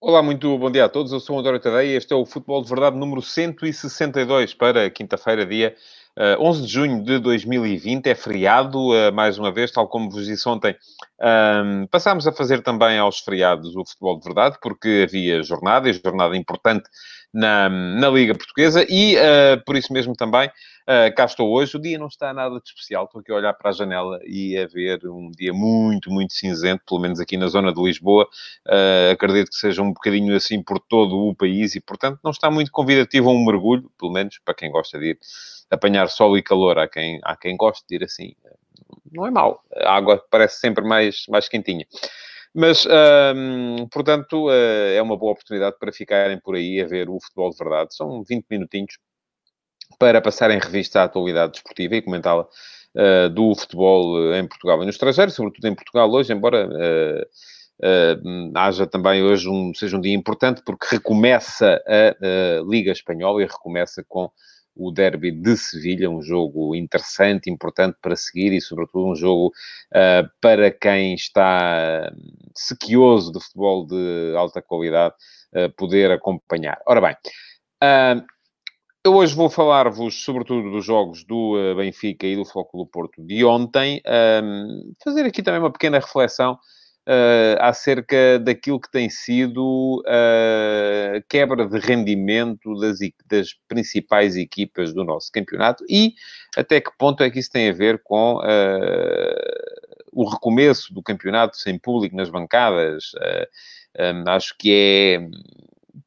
Olá, muito bom dia a todos. Eu sou o António Tadeia e este é o Futebol de Verdade número 162 para quinta-feira, dia uh, 11 de junho de 2020. É feriado, uh, mais uma vez, tal como vos disse ontem. Um, passámos a fazer também aos feriados o Futebol de Verdade, porque havia jornada, e jornada importante na, na Liga Portuguesa e, uh, por isso mesmo também, Uh, cá estou hoje. O dia não está nada de especial. Estou aqui a olhar para a janela e a ver um dia muito, muito cinzento, pelo menos aqui na zona de Lisboa. Uh, acredito que seja um bocadinho assim por todo o país e, portanto, não está muito convidativo a um mergulho, pelo menos para quem gosta de ir apanhar sol e calor. Há quem, há quem goste de ir assim. Não é mau. A água parece sempre mais, mais quentinha. Mas, portanto, uh, é uma boa oportunidade para ficarem por aí a ver o futebol de verdade. São 20 minutinhos para passar em revista a atualidade desportiva e comentá-la uh, do futebol eh, em Portugal e no estrangeiro, sobretudo em Portugal hoje, embora uh, haja também hoje um, seja um dia importante, porque recomeça a Liga Espanhola e recomeça com o derby de Sevilha, um jogo interessante, importante para seguir e, sobretudo, um jogo uh, para quem está sequioso de futebol de alta qualidade uh, poder acompanhar. Ora bem, uh, eu hoje vou falar-vos, sobretudo, dos jogos do uh, Benfica e do Flóculo Porto de ontem. Um, fazer aqui também uma pequena reflexão uh, acerca daquilo que tem sido a uh, quebra de rendimento das, das, principais equipas do nosso campeonato e até que ponto é que isso tem a ver com uh, o recomeço do campeonato sem público nas bancadas. Um, acho que é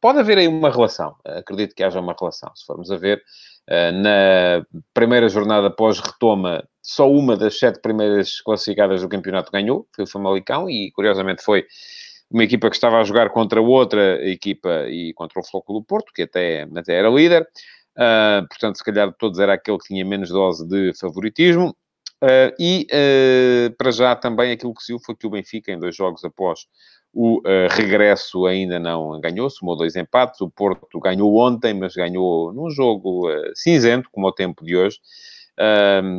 pode haver aí uma relação. Acredito que haja uma relação. Se formos a ver, eh, na primeira jornada pós-retoma, só uma das sete primeiras classificadas do campeonato ganhou, foi o Famalicão, e curiosamente foi uma equipa que estava a jogar contra outra equipa e contra o Flóculo Porto, que até, até era líder. Uh, portanto, se calhar de todos era aquele que tinha menos dose de favoritismo. Uh, e, uh, para já, também aquilo que se viu foi que o Benfica, em dois jogos após o uh, regresso ainda não ganhou, somou dois empates. O Porto ganhou ontem, mas ganhou num jogo cinzento, como o tempo de hoje,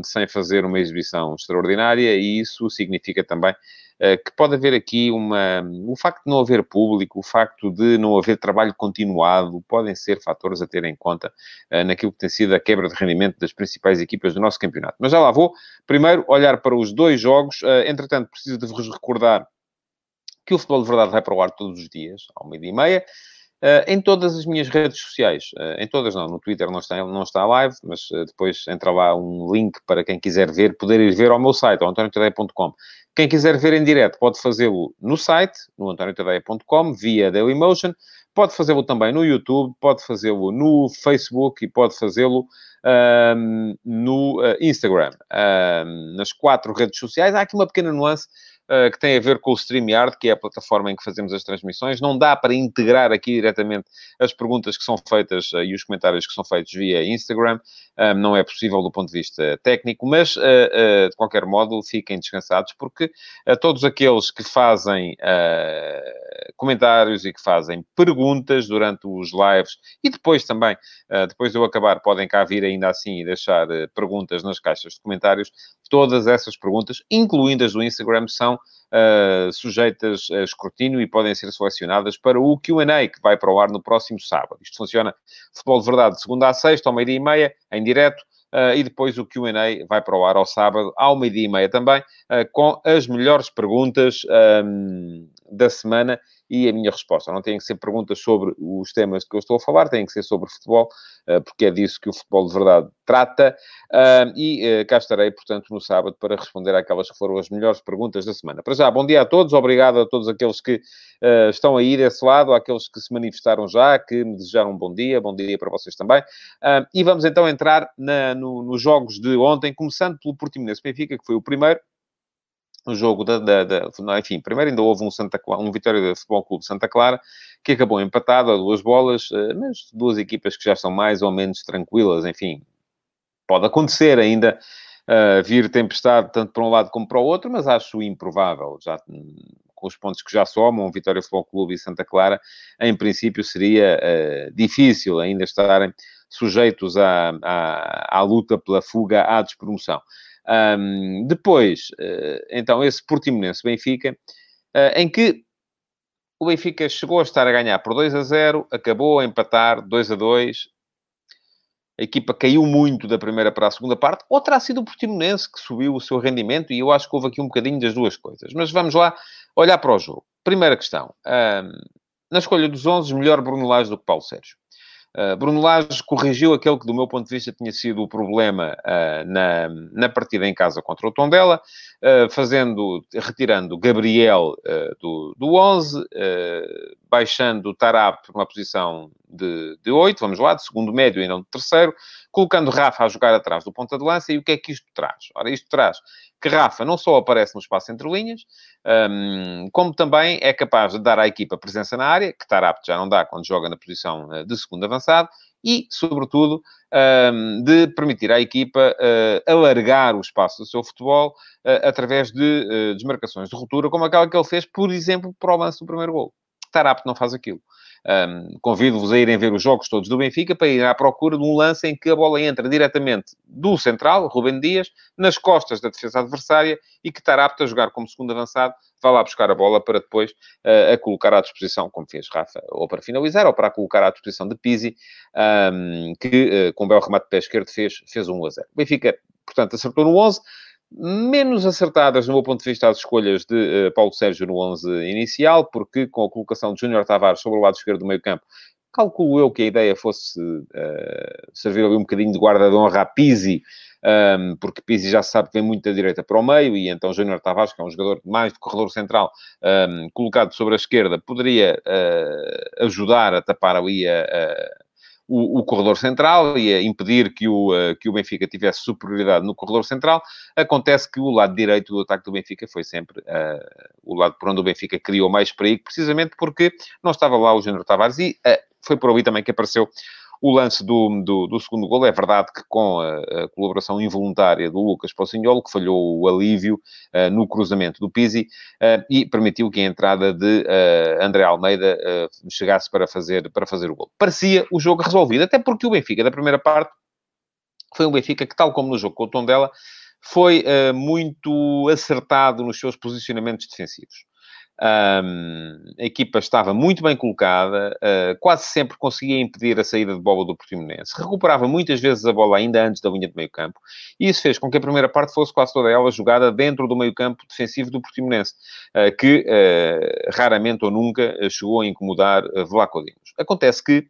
sem fazer uma exibição extraordinária, e isso significa também que pode haver aqui uma. O facto de não haver público, o facto de não haver trabalho continuado, podem ser fatores a ter em conta naquilo que tem sido a quebra de rendimento das principais equipas do nosso campeonato. Mas já lá vou. Primeiro, olhar para os dois jogos. entretanto, preciso de vos recordar que o Futebol de Verdade vai para o ar todos os dias, ao meio-dia e meia, uh, em todas as minhas redes sociais. Uh, em todas não, no Twitter não está, não está live, mas uh, depois entra lá um link para quem quiser ver, poder ir ver ao meu site, ao antoniotadeia.com. Quem quiser ver em direto pode fazê-lo no site, no antoniotadeia.com, via Dailymotion, pode fazê-lo também no YouTube, pode fazê-lo no Facebook e pode fazê-lo no Instagram. Nas quatro redes sociais. Há aqui uma pequena nuance eh, que tem a ver com o StreamYard, que é a plataforma em que fazemos as transmissões. Não dá para integrar aqui diretamente as perguntas que são feitas uh, e os comentários que são feitos via Instagram. Um, não é possível do ponto de vista técnico, mas, uh, de qualquer modo, fiquem descansados, porque todos aqueles que fazem comentários e que fazem perguntas durante os lives e depois também, depois de eu acabar, podem cá vir ainda assim e deixar perguntas nas caixas de comentários. Todas essas perguntas, incluindo as do Instagram, são uh, sujeitas a escrutínio e podem ser selecionadas para o Q&A, que vai para o ar no próximo sábado. Isto funciona, futebol de verdade, de segunda a sexta, ao meio-dia e meia, em direto, Uh, e depois o Q&A vai para o ar ao sábado, ao meio-dia e meia também, uh, com as melhores perguntas um, da semana e a minha resposta. Não tem que ser perguntas sobre os temas que eu estou a falar, tem que ser sobre futebol, eh, porque é disso que o futebol de verdade trata. E eh, cá estarei, portanto, no sábado para responder àquelas que foram as melhores perguntas da semana. Para já, bom dia a todos, obrigado a todos aqueles que eh, estão aí desse lado, àqueles que se manifestaram já, que me desejaram um bom dia, bom dia para vocês também. E vamos então entrar na, no, nos jogos de ontem, começando pelo Portimonense Benfica, que foi o primeiro o jogo da, da, da, enfim, primeiro ainda houve um Santa um Vitória de Futebol Clube Santa Clara, que acabou empatado a duas bolas, eh, mas duas equipas que já estão mais ou menos tranquilas, enfim, pode acontecer ainda uh, vir tempestade tanto para um lado como para o outro, mas acho improvável, já com os pontos que já somam, Vitória Futebol Clube e Santa Clara, em princípio seria uh, difícil ainda estarem sujeitos à, à, à luta pela fuga à despromoção. Um, depois, uh, então, esse Portimonense-Benfica, uh, em que o Benfica chegou a estar a ganhar por 2 a 0, acabou a empatar 2 a 2. A equipa caiu muito da primeira para a segunda parte, ou terá sido o Portimonense que subiu o seu rendimento, e eu acho que houve aqui um bocadinho das duas coisas. Mas vamos lá olhar para o jogo. Primeira questão. Um, na escolha dos 11, melhor Bruno do que Paulo Sérgio. Uh, Bruno Lage corrigiu aquele que, do meu ponto de vista, tinha sido o problema uh, na, na partida em casa contra o Tondela, uh, fazendo, retirando Gabriel do, do 11, baixando o Tarap para uma posição de, de 8, vamos lá, de segundo médio e não de terceiro, colocando Rafa a jogar atrás do ponta de lança. E o que é que isto traz? Ora, isto traz que Rafa não só aparece no espaço entre linhas, um, como também é capaz de dar à equipa presença na área, que Tarap já não dá quando joga na posição eh, de segundo avançado, e, sobretudo, um, de permitir à equipa uh, alargar o espaço do seu futebol uh, através de desmarcações de ruptura, como aquela que ele fez, por exemplo, para o lance do primeiro gol. Tarap não faz aquilo. Um, Convido-vos a irem ver os jogos todos do Benfica para ir à procura de um lance em que a bola entra diretamente do central, Rubem Dias, nas costas da defesa adversária e que está apto a jogar como segundo avançado, vá lá buscar a bola para depois uh, a colocar à disposição, como fez Rafa, ou para finalizar, ou para colocar à disposição de Pizzi, um, que uh, com o belo remate de pé esquerdo fez, fez 1 a 0. Benfica, portanto, acertou no 11 menos acertadas, no meu ponto de vista, as escolhas de uh, Paulo Sérgio no 11 inicial, porque com a colocação de Júnior Tavares sobre o lado esquerdo do meio campo, calculo eu que a ideia fosse uh, servir ali um bocadinho de guarda de honra a Pizzi, um, ehm, porque Pizzi já sabe que vem muito da direita para o meio, e então Júnior Tavares, que é um jogador mais de corredor central, um, ehm, colocado sobre a esquerda, poderia uh, ajudar a tapar ali a o, o, corredor central e a impedir que o, uh, que o Benfica tivesse superioridade no corredor central. Acontece que o lado direito do ataque do Benfica foi sempre uh, o lado por onde o Benfica criou mais perigo, precisamente porque não estava lá o Júnior Tavares e uh, foi por ali também que apareceu o lance do, do, do, segundo gol é verdade que com a, a, colaboração involuntária do Lucas Pocinholo, que falhou o alívio uh, no cruzamento do Pizzi uh, e permitiu que a entrada de uh, André Almeida chegasse para fazer, para fazer o gol. Parecia o jogo resolvido, até porque o Benfica, da primeira parte, foi um Benfica que, tal como no jogo com o Tondela, foi muito acertado nos seus posicionamentos defensivos. Um, a equipa estava muito bem colocada, uh, quase sempre conseguia impedir a saída de bola do Portimonense, recuperava muitas vezes a bola ainda antes da linha de meio campo, e isso fez com que a primeira parte fosse quase toda ela jogada dentro do meio campo defensivo do Portimonense, uh, que uh, raramente ou nunca chegou a incomodar uh, Vlaco Dimos. Acontece que,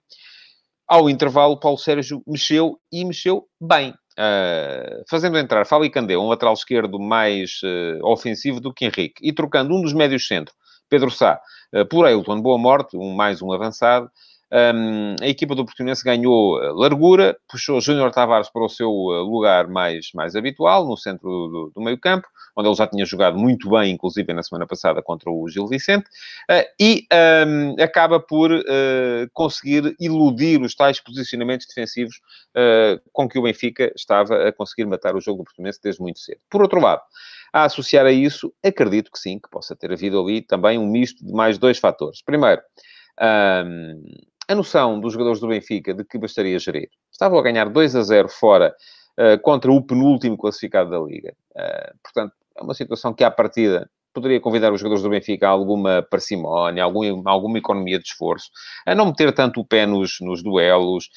ao intervalo, Paulo Sérgio mexeu e mexeu bem. Uh, fazendo entrar Fali Candé, um lateral esquerdo mais uh, ofensivo do que Henrique, e trocando um dos médios centro Pedro Sá, uh, por Ailton Boa Morte, um, mais um avançado. Um, a equipa do Portimonense ganhou eh, largura, puxou Júnior Tavares para o seu eh, lugar mais, mais habitual, no centro do, do meio campo, onde ele já tinha jogado muito bem, inclusive na semana passada contra o Gil Vicente, uh, e um, acaba por uh, conseguir iludir os tais posicionamentos defensivos uh, com que o Benfica estava a conseguir matar o jogo do Portimonense desde muito cedo. Por outro lado, a associar a isso, acredito que sim, que possa ter havido ali também um misto de mais dois fatores. Primeiro, um, a noção dos jogadores do Benfica de que bastaria gerir. Estavam a ganhar 2 a 0 fora uh, contra o penúltimo classificado da Liga. Uh, portanto, é uma situação que, à partida, poderia convidar os jogadores do Benfica a alguma parcimónia, algum, alguma economia de esforço, a não meter tanto o pé nos, nos duelos.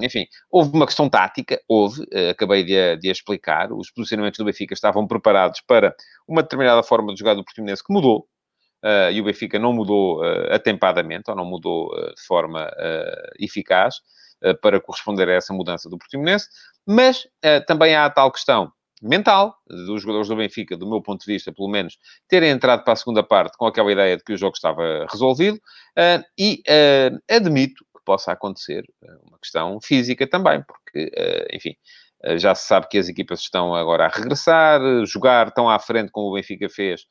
Enfim, houve uma questão tática, houve, uh, acabei de, de explicar. Os posicionamentos do Benfica estavam preparados para uma determinada forma de jogar do Portimonense que mudou. Uh, e o Benfica não mudou uh, atempadamente, ou não mudou de forma eficaz para corresponder a essa mudança do Portimonense, mas também há a tal questão mental dos jogadores do Benfica, do meu ponto de vista, pelo menos, terem entrado para a segunda parte com aquela ideia de que o jogo estava resolvido. Uh, e uh, admito que possa acontecer uma questão física também, porque, uh, enfim, já se sabe que as equipas estão agora a regressar, jogar tão à frente como o Benfica fez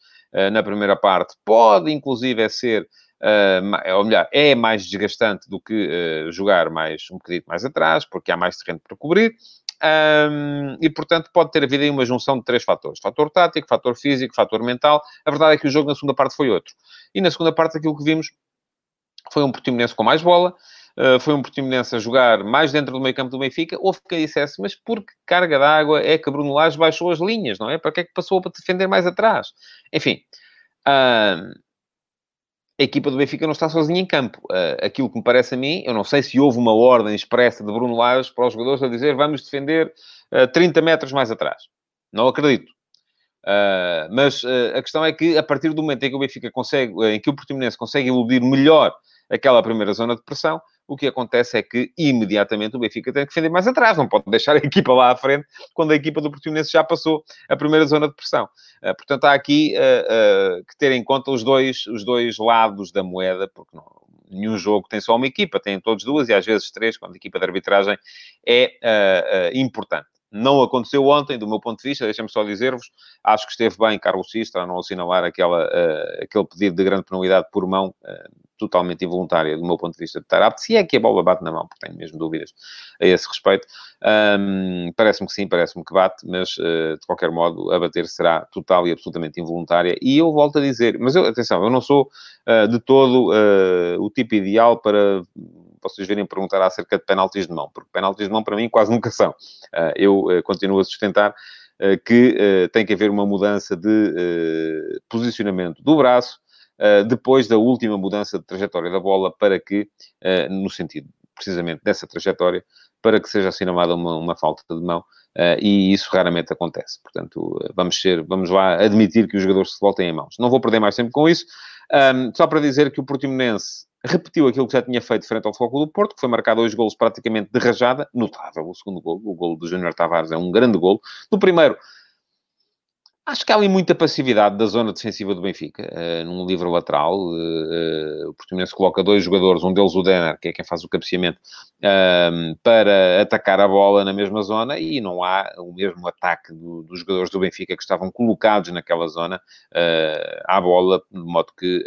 na primeira parte pode, inclusive, é ser Uh, ou melhor, é mais desgastante do que uh, jogar mais um bocadinho mais atrás, porque há mais terreno para cobrir. Um, e, portanto, pode ter havido aí uma junção de três fatores: fator tático, fator físico, fator mental. A verdade é que o jogo na segunda parte foi outro. E na segunda parte, aquilo que vimos foi um Portimonense com mais bola, uh, foi um Portimonense a jogar mais dentro do meio campo do Benfica. Houve quem dissesse, mas por que carga d'água é que Bruno Lage baixou as linhas, não é? Para que é que passou para defender mais atrás? Enfim. Uh, a equipa do Benfica não está sozinha em campo. Uh, aquilo que me parece a mim, eu não sei se houve uma ordem expressa de Bruno Lage para os jogadores a dizer vamos defender uh, 30 metros mais atrás. Não acredito. Uh, mas a questão é que, a partir do momento em que o Benfica consegue, em que o Portimonense consegue iludir melhor aquela primeira zona de pressão, o que acontece é que imediatamente o Benfica tem que defender mais atrás, não pode deixar a equipa lá à frente quando a equipa do Portimonense já passou a primeira zona de pressão. Uh, portanto, há aqui uh, uh, que ter em conta os dois, os dois lados da moeda, porque não, nenhum jogo tem só uma equipa, tem todos duas e às vezes três, quando a equipa de arbitragem é importante. Não aconteceu ontem, do meu ponto de vista, deixem-me só dizer-vos, acho que esteve bem Carlos Sistra a não assinalar aquela, uh, aquele pedido de grande penalidade por mão, uh, totalmente involuntária, do meu ponto de vista de Tarap, se é que a bola bate na mão, porque tenho mesmo dúvidas a esse respeito. Um, parece-me que sim, parece-me que bate, mas uh, de qualquer modo, a bater será total e absolutamente involuntária. E eu volto a dizer, mas eu, atenção, eu não sou de todo o tipo ideal para vocês virem perguntar acerca de penaltis de mão, porque penaltis de mão para mim quase nunca são. Ah, eu ah, continuo a sustentar ah, que tem que haver uma mudança de posicionamento do braço depois da última mudança de trajetória da bola para que, no sentido precisamente dessa trajetória, para que seja assinalada uma, uma falta de mão, e isso raramente acontece. Portanto, vamos ser, vamos lá admitir que os jogadores se voltem em mãos. Não vou perder mais tempo com isso, só para dizer que o Portimonense repetiu aquilo que já tinha feito frente ao Foco do Porto, que foi marcar dois golos praticamente de rajada, notável o segundo gol, o gol do Júnior Tavares é um grande gol. No primeiro, Acho que há ali muita passividade da zona defensiva do Benfica, uh, num livro lateral. Uh, uh, o Portimonense coloca dois jogadores, um deles o Denner, que é quem faz o cabeceamento, ehm, para atacar a bola na mesma zona e não há o mesmo ataque do, dos jogadores do Benfica que estavam colocados naquela zona à bola, de modo que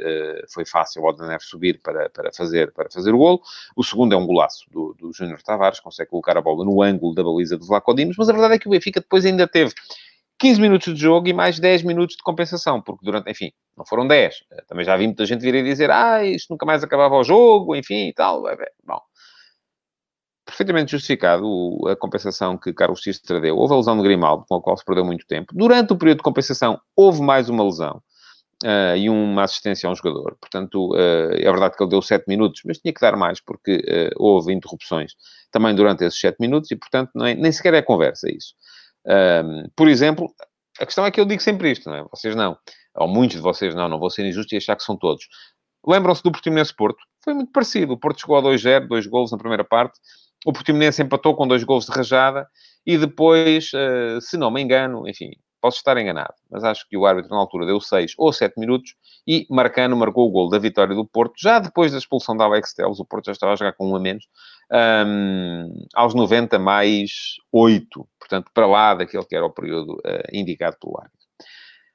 foi fácil o Denner subir para, para, fazer, para fazer o golo. O segundo é um golaço do, do Júnior Tavares, consegue colocar a bola no ângulo da baliza do Vlaco Dimos, mas a verdade é que o Benfica depois ainda teve 15 minutos de jogo e mais 10 minutos de compensação, porque durante, enfim, não foram 10. Eh, também já vi muita gente vir e dizer, ah, isto nunca mais acabava o jogo, enfim, e tal. Bom, perfeitamente justificado a compensação que Carlos Xistra deu. Houve a lesão de Grimaldo, com a qual se perdeu muito tempo. Durante o período de compensação, houve mais uma lesão. Uh, e uma assistência a um jogador. Portanto, uh, é verdade que ele deu 7 minutos, mas tinha que dar mais, porque uh, houve interrupções também durante esses 7 minutos, e, portanto, é, nem sequer é conversa isso. Um, por exemplo, a questão é que eu digo sempre isto, não é? Vocês não. Ou muitos de vocês não, não vou ser injusto e achar que são todos. Lembram-se do Portimonense Porto? Foi muito parecido. O Porto chegou a 2-0, dois golos na primeira parte. O Portimonense empatou com dois golos de rajada. E depois, uh, se não me engano, enfim, posso estar enganado, mas acho que o árbitro na altura deu 6 ou 7 minutos e Marcano marcou o gol da vitória do Porto, já depois da expulsão da Alex Telles, o Porto já estava a jogar com um a menos, um, aos 90 mais 8, portanto, para lá daquele que era o período uh, indicado pelo árbitro.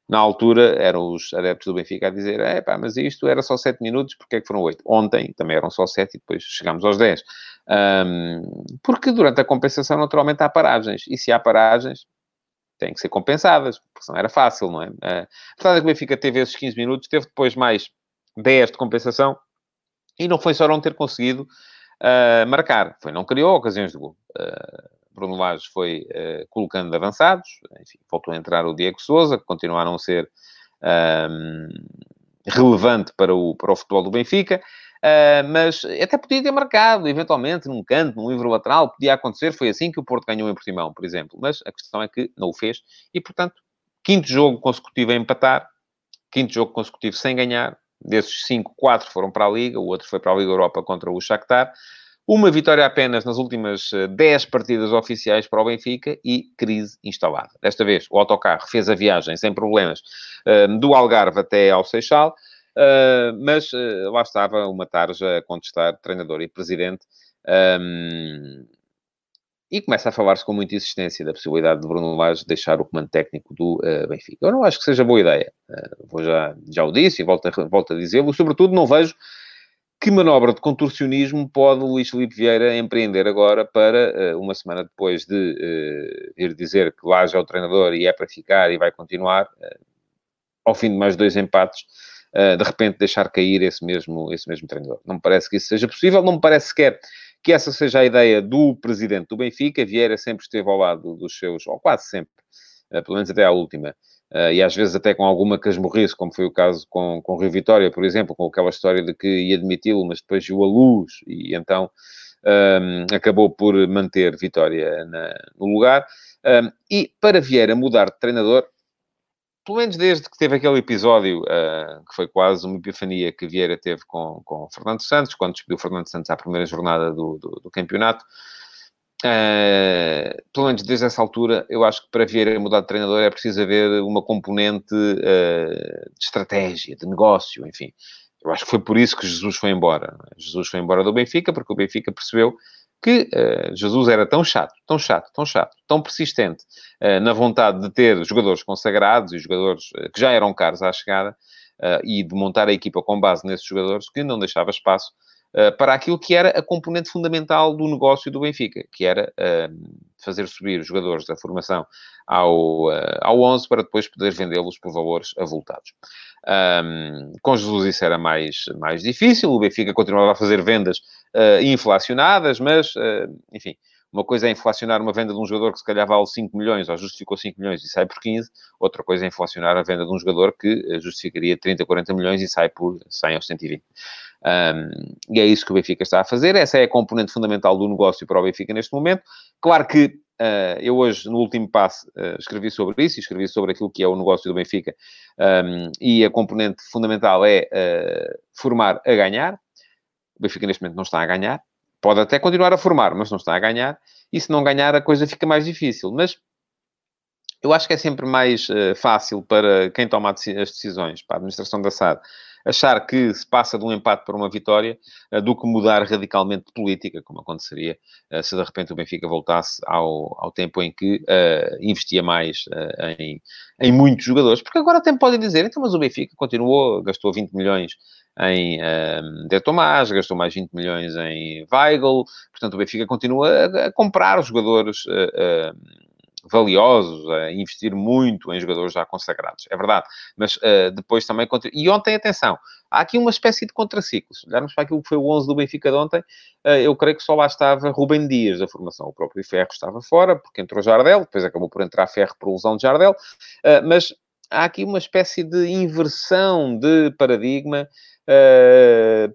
Na altura, eram os adeptos do Benfica a dizer, é pá, mas isto era só 7 minutos, porque é que foram 8? Ontem também eram só 7 e depois chegámos aos 10. Um, porque durante a compensação, naturalmente, há paragens. E se há paragens, têm que ser compensadas, porque senão era fácil, não é? A verdade é que o Benfica teve esses 15 minutos, teve depois mais 10 de compensação, e não foi só não ter conseguido marcar, foi não criou ocasiões de gol. Uh, Bruno Lage foi uh, colocando avançados, enfim, voltou a entrar o Diego Souza, que continuaram a ser um, relevante para o, para o futebol do Benfica. Uh, mas até podia ter marcado, eventualmente, num canto, num livro lateral, podia acontecer. Foi assim que o Porto ganhou em Portimão, por exemplo. Mas a questão é que não o fez. E, portanto, quinto jogo consecutivo a empatar, quinto jogo consecutivo sem ganhar. Desses cinco, quatro foram para a Liga, o outro foi para a Liga Europa contra o Shakhtar. Uma vitória apenas nas últimas 10 eh, partidas oficiais para o Benfica e crise instalada. Desta vez, o autocarro fez a viagem sem problemas eh, do Algarve até ao Seixal. Uh, mas lá estava uma tarja a contestar treinador e presidente. Um, e começa a falar-se com muita insistência da possibilidade de Bruno Lage deixar o comando técnico do uh, Benfica. Eu não acho que seja boa ideia. vou já, já o disse e volto a, volto a dizê-lo. Sobretudo, não vejo que manobra de contorcionismo pode o Luís Felipe Vieira empreender agora para, uma semana depois de vir dizer que Lage é o treinador e é para ficar e vai continuar, ao fim de mais dois empates, de repente deixar cair esse mesmo, esse mesmo treinador. Não me parece que isso seja possível, não me parece sequer que essa seja a ideia do presidente do Benfica. Vieira sempre esteve ao lado dos seus, ou quase sempre, pelo menos até à última, Uh, e às vezes até com alguma casmurrice, como foi o caso com, com o Rio Vitória, por exemplo, com aquela história de que ia admiti-lo, mas depois viu a luz e então um, acabou por manter Vitória na, no lugar. Um, e para Vieira mudar de treinador, pelo menos desde que teve aquele episódio, uh, que foi quase uma epifania que Vieira teve com, com Fernando Santos, quando despediu Fernando Santos à primeira jornada do, do, do campeonato, Uh, pelo menos desde essa altura, eu acho que para Vieira mudar de treinador é preciso haver uma componente uh, de estratégia, de negócio, enfim. Eu acho que foi por isso que Jesus foi embora. Jesus foi embora do Benfica, porque o Benfica percebeu que uh, Jesus era tão chato, tão chato, tão chato, tão persistente na vontade de ter jogadores consagrados e jogadores que já eram caros à chegada e de montar a equipa com base nesses jogadores que não deixava espaço eh, para aquilo que era a componente fundamental do negócio do Benfica, que era uh, fazer subir os jogadores da formação ao, uh, ao 11 para depois poder vendê-los por valores avultados. Um, com Jesus isso era mais, mais difícil, o Benfica continuava a fazer vendas inflacionadas, mas, enfim, uma coisa é inflacionar uma venda de um jogador que se calhar vale 5 milhões, ou justificou 5 milhões e sai por 15. Outra coisa é inflacionar a venda de um jogador que justificaria 30, 40 milhões e sai por 100 ou 120. Um, e é isso que o Benfica está a fazer. Essa é a componente fundamental do negócio para o Benfica neste momento. Claro que uh, eu hoje, no último passo, uh, escrevi sobre isso, escrevi sobre aquilo que é o negócio do Benfica. Um, e a componente fundamental é uh, formar a ganhar. O Benfica neste momento não está a ganhar. Pode até continuar a formar, mas não está a ganhar. E se não ganhar, a coisa fica mais difícil. Mas eu acho que é sempre mais fácil para quem toma as decisões, para a administração da SAD, achar que se passa de um empate para uma vitória uh, do que mudar radicalmente de política, como aconteceria uh, se de repente o Benfica voltasse ao, ao tempo em que uh, investia mais em, em muitos jogadores. Porque agora até podem dizer, então, mas o Benfica continuou, gastou 20 milhões em um, De Tomás, gastou mais 20 milhões em Weigl, portanto o Benfica continua a, a comprar os jogadores uh, uh, valiosos, a investir muito em jogadores já consagrados. É verdade. Mas uh, depois também... E ontem, atenção, há aqui uma espécie de contraciclo. Se olharmos para aquilo que foi o 11 do Benfica de ontem, uh, eu creio que só lá estava Rubem Dias da formação. O próprio Ferro estava fora, porque entrou Jardel, depois acabou por entrar Ferro por ilusão de Jardel. Uh, mas há aqui uma espécie de inversão de paradigma,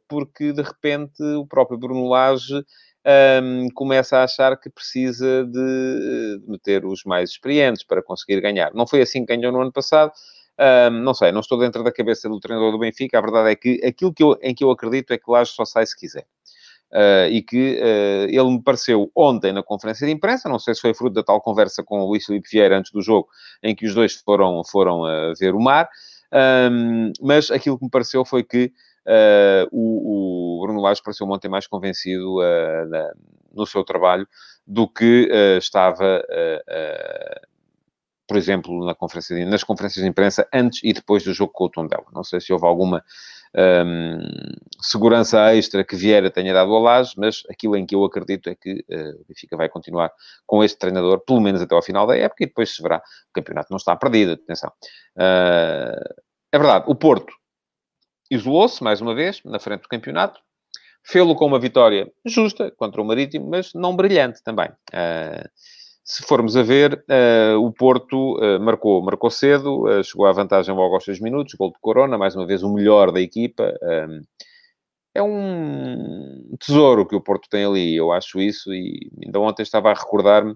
porque de repente o próprio Bruno Lage um, começa a achar que precisa de meter os mais experientes para conseguir ganhar. Não foi assim que ganhou no ano passado. Um, não sei, não estou dentro da cabeça do treinador do Benfica. A verdade é que aquilo que eu, em que eu acredito é que Laje só sai se quiser. Uh, e que uh, ele me pareceu ontem na conferência de imprensa, não sei se foi fruto da tal conversa com o Luís Filipe Vieira antes do jogo, em que os dois foram, foram uh, ver o mar, um, mas aquilo que me pareceu foi que uh, o, o, Bruno Lage pareceu ontem mais convencido uh, na, no seu trabalho do que uh, estava, por exemplo, na conferência de, nas conferências de imprensa antes e depois do jogo com o Tondela. Não sei se houve alguma um, segurança extra que Vieira tenha dado ao Lage, mas aquilo em que eu acredito é que o Benfica vai continuar com este treinador, pelo menos até ao final da época, e depois se verá. O campeonato não está perdido, atenção. É verdade, o Porto isolou-se, mais uma vez, na frente do campeonato. Fê-lo com uma vitória justa contra o Marítimo, mas não brilhante também. Uh, se formos a ver, uh, o Porto uh, marcou, marcou cedo, chegou à vantagem logo aos 6 minutos, gol de Corona, mais uma vez o melhor da equipa. é um tesouro que o Porto tem ali, eu acho isso, e ainda ontem estava a recordar-me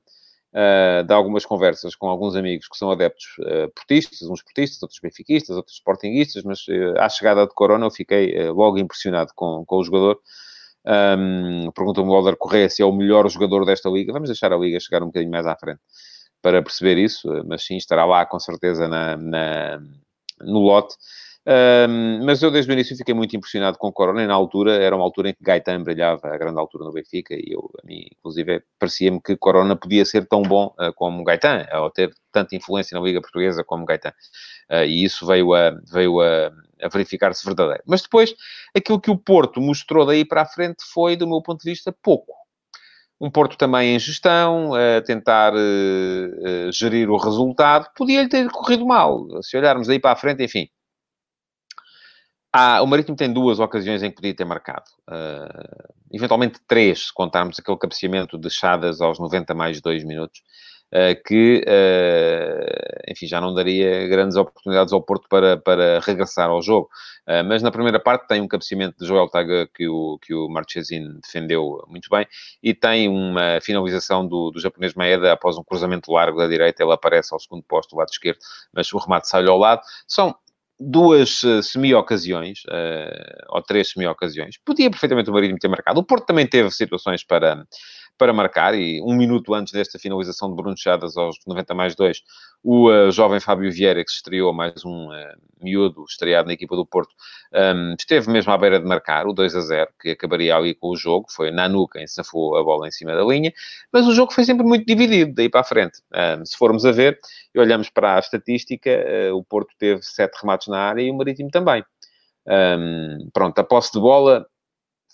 uh, de algumas conversas com alguns amigos que são adeptos uh, portistas, uns portistas, outros benfiquistas, outros sportinguistas, mas uh, à chegada de Corona eu fiquei logo impressionado com, com o jogador. Um, Perguntou-me o Alder Correia se é o melhor jogador desta liga. Vamos deixar a liga chegar um bocadinho mais à frente para perceber isso, mas sim, estará lá com certeza na, na no lote. Um, mas eu desde o início fiquei muito impressionado com o Corona na altura, era uma altura em que Gaetan brilhava a grande altura no Benfica e eu, a mim, inclusive, parecia-me que Corona podia ser tão bom uh, como Gaetan, ou ter tanta influência na Liga Portuguesa como Gaetan. Uh, e isso veio a, veio a, a verificar-se verdadeiro. Mas depois, aquilo que o Porto mostrou daí para a frente foi, do meu ponto de vista, pouco. Um Porto também em gestão, a tentar uh, gerir o resultado. Podia-lhe ter corrido mal. Se olharmos aí para a frente, enfim, ah, o Marítimo tem duas ocasiões em que podia ter marcado. Uh, eventualmente três, se contarmos aquele cabeceamento de Chadas aos 90 mais 2 minutos. que, enfim, já não daria grandes oportunidades ao Porto para, para regressar ao jogo. mas na primeira parte tem um cabeceamento de Joel Taga que o, que o Marchesin defendeu muito bem e tem uma finalização do, do japonês Maeda após um cruzamento largo da direita, ele aparece ao segundo posto do lado esquerdo, mas o remate sai ao lado. São duas uh, semi-ocasiões, uh, ou três semi-ocasiões. Podia perfeitamente o Marítimo ter marcado. O Porto também teve situações para, para marcar, e um minuto antes desta finalização de Bruno Chadas, aos 90 mais 2, o uh, jovem Fábio Vieira, que estreou mais um uh, miúdo estreado na equipa do Porto, um, esteve mesmo à beira de marcar o 2 a 0, que acabaria ali com o jogo. Foi Nanu quem safou a bola em cima da linha, mas o jogo foi sempre muito dividido, daí para a frente. Um, se formos a ver e olhamos para a estatística, uh, o Porto teve sete remates na área e o Marítimo também. Um, pronto, a posse de bola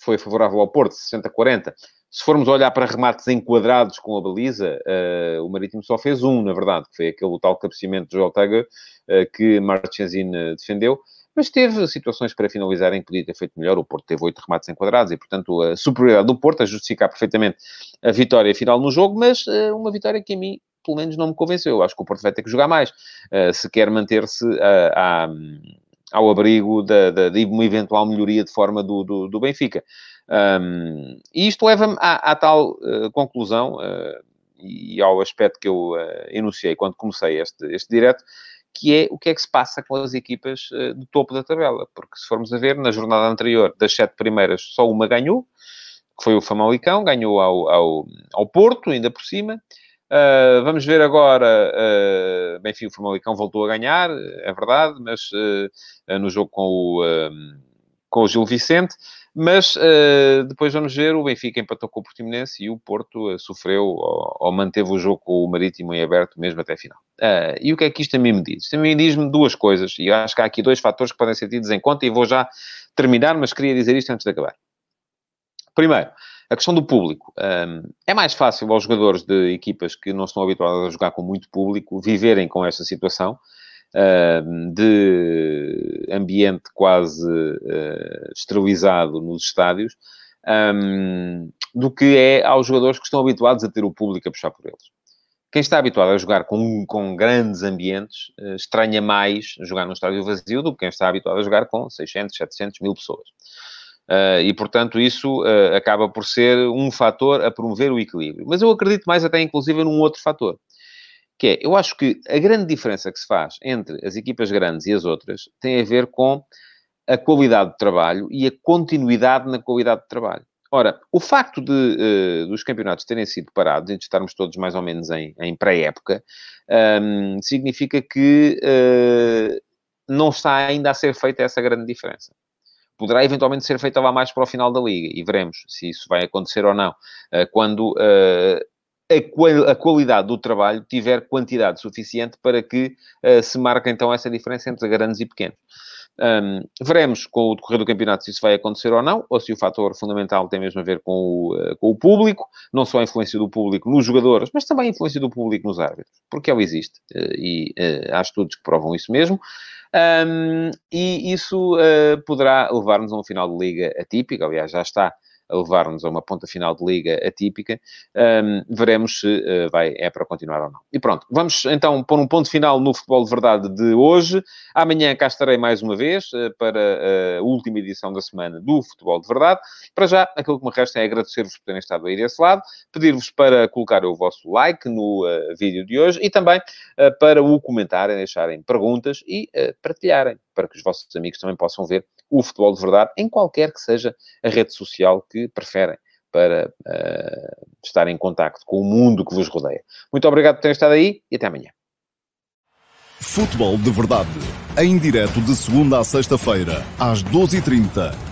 foi favorável ao Porto, 60-40. Se formos olhar para remates enquadrados com a baliza, uh, o Marítimo só fez um, na verdade, que foi aquele tal cabeceamento de Joel Tiger uh, que Marchesine eh, defendeu, mas teve situações para finalizar em que podia ter feito melhor. O Porto teve oito remates enquadrados e, portanto, a superioridade do Porto a justificar perfeitamente a vitória final no jogo, mas uh, uma vitória que a mim, pelo menos, não me convenceu. Eu acho que o Porto vai ter que jogar mais se quer manter-se a ao abrigo da, da, de uma eventual melhoria de forma do, do, do Benfica. Um, e isto leva-me à, à, tal uh, conclusão uh, e ao aspecto que eu uh, enunciei quando comecei este, este direto, que é o que é que se passa com as equipas do topo da tabela. Porque se formos a ver, na jornada anterior, das sete primeiras, só uma ganhou, que foi o Famalicão, ganhou ao, ao, ao Porto, ainda por cima. Uh, vamos ver agora, uh, bem, enfim, o Famalicão voltou a ganhar, é verdade, mas uh, no jogo com o, com o Gil Vicente. Mas depois vamos ver, o Benfica empatou com o Portimonense e o Porto sofreu ou, ou, manteve o jogo com o Marítimo em aberto mesmo até a final. E o que é que isto também me diz? Também diz-me duas coisas, e acho que há aqui dois fatores que podem ser tidos em conta, e vou já terminar, mas queria dizer isto antes de acabar. Primeiro, a questão do público. Um, é mais fácil aos jogadores de equipas que não estão habituados a jogar com muito público viverem com esta situação de ambiente quase uh, esterilizado nos estádios, um, do que é aos jogadores que estão habituados a ter o público a puxar por eles. Quem está habituado a jogar com, com grandes ambientes uh, estranha mais jogar num estádio vazio do que quem está habituado a jogar com 600, 700 mil pessoas. Uh, e, portanto, isso uh, acaba por ser um fator a promover o equilíbrio. Mas eu acredito mais até, inclusive, num outro fator, que é, eu acho que a grande diferença que se faz entre as equipas grandes e as outras tem a ver com a qualidade de trabalho e a continuidade na qualidade de trabalho. Ora, o facto de, uh, dos campeonatos terem sido parados e de estarmos todos mais ou menos em, em pré-época, um, significa que não está ainda a ser feita essa grande diferença. Poderá eventualmente ser feita lá mais para o final da liga e veremos se isso vai acontecer ou não. Uh, quando a, qualidade do trabalho tiver quantidade suficiente para que uh, se marque então essa diferença entre grandes e pequenos. Um, veremos com o decorrer do campeonato se isso vai acontecer ou não, ou se o fator fundamental tem mesmo a ver com o, com o público, não só a influência do público nos jogadores, mas também a influência do público nos árbitros, porque ela existe, e há estudos que provam isso mesmo. Um, e isso poderá levar-nos a um final de liga atípico, aliás, já está a levar-nos a uma ponta final de liga atípica. Um, veremos se uh, vai, é para continuar ou não. E pronto, vamos então pôr um ponto final no futebol de verdade de hoje. Amanhã cá estarei mais uma vez uh, para a última edição da semana do futebol de verdade. Para já, aquilo que me resta é agradecer-vos por terem estado aí desse lado, pedir-vos para colocar o vosso like no uh, vídeo de hoje e também para o comentarem, deixarem perguntas e partilharem, para que os vossos amigos também possam ver o futebol de verdade em qualquer que seja a rede social que preferem para uh, estar em contacto com o mundo que vos rodeia. Muito obrigado por terem estado aí e até amanhã. Futebol de Verdade, em direto de segunda a sexta-feira, às 12h30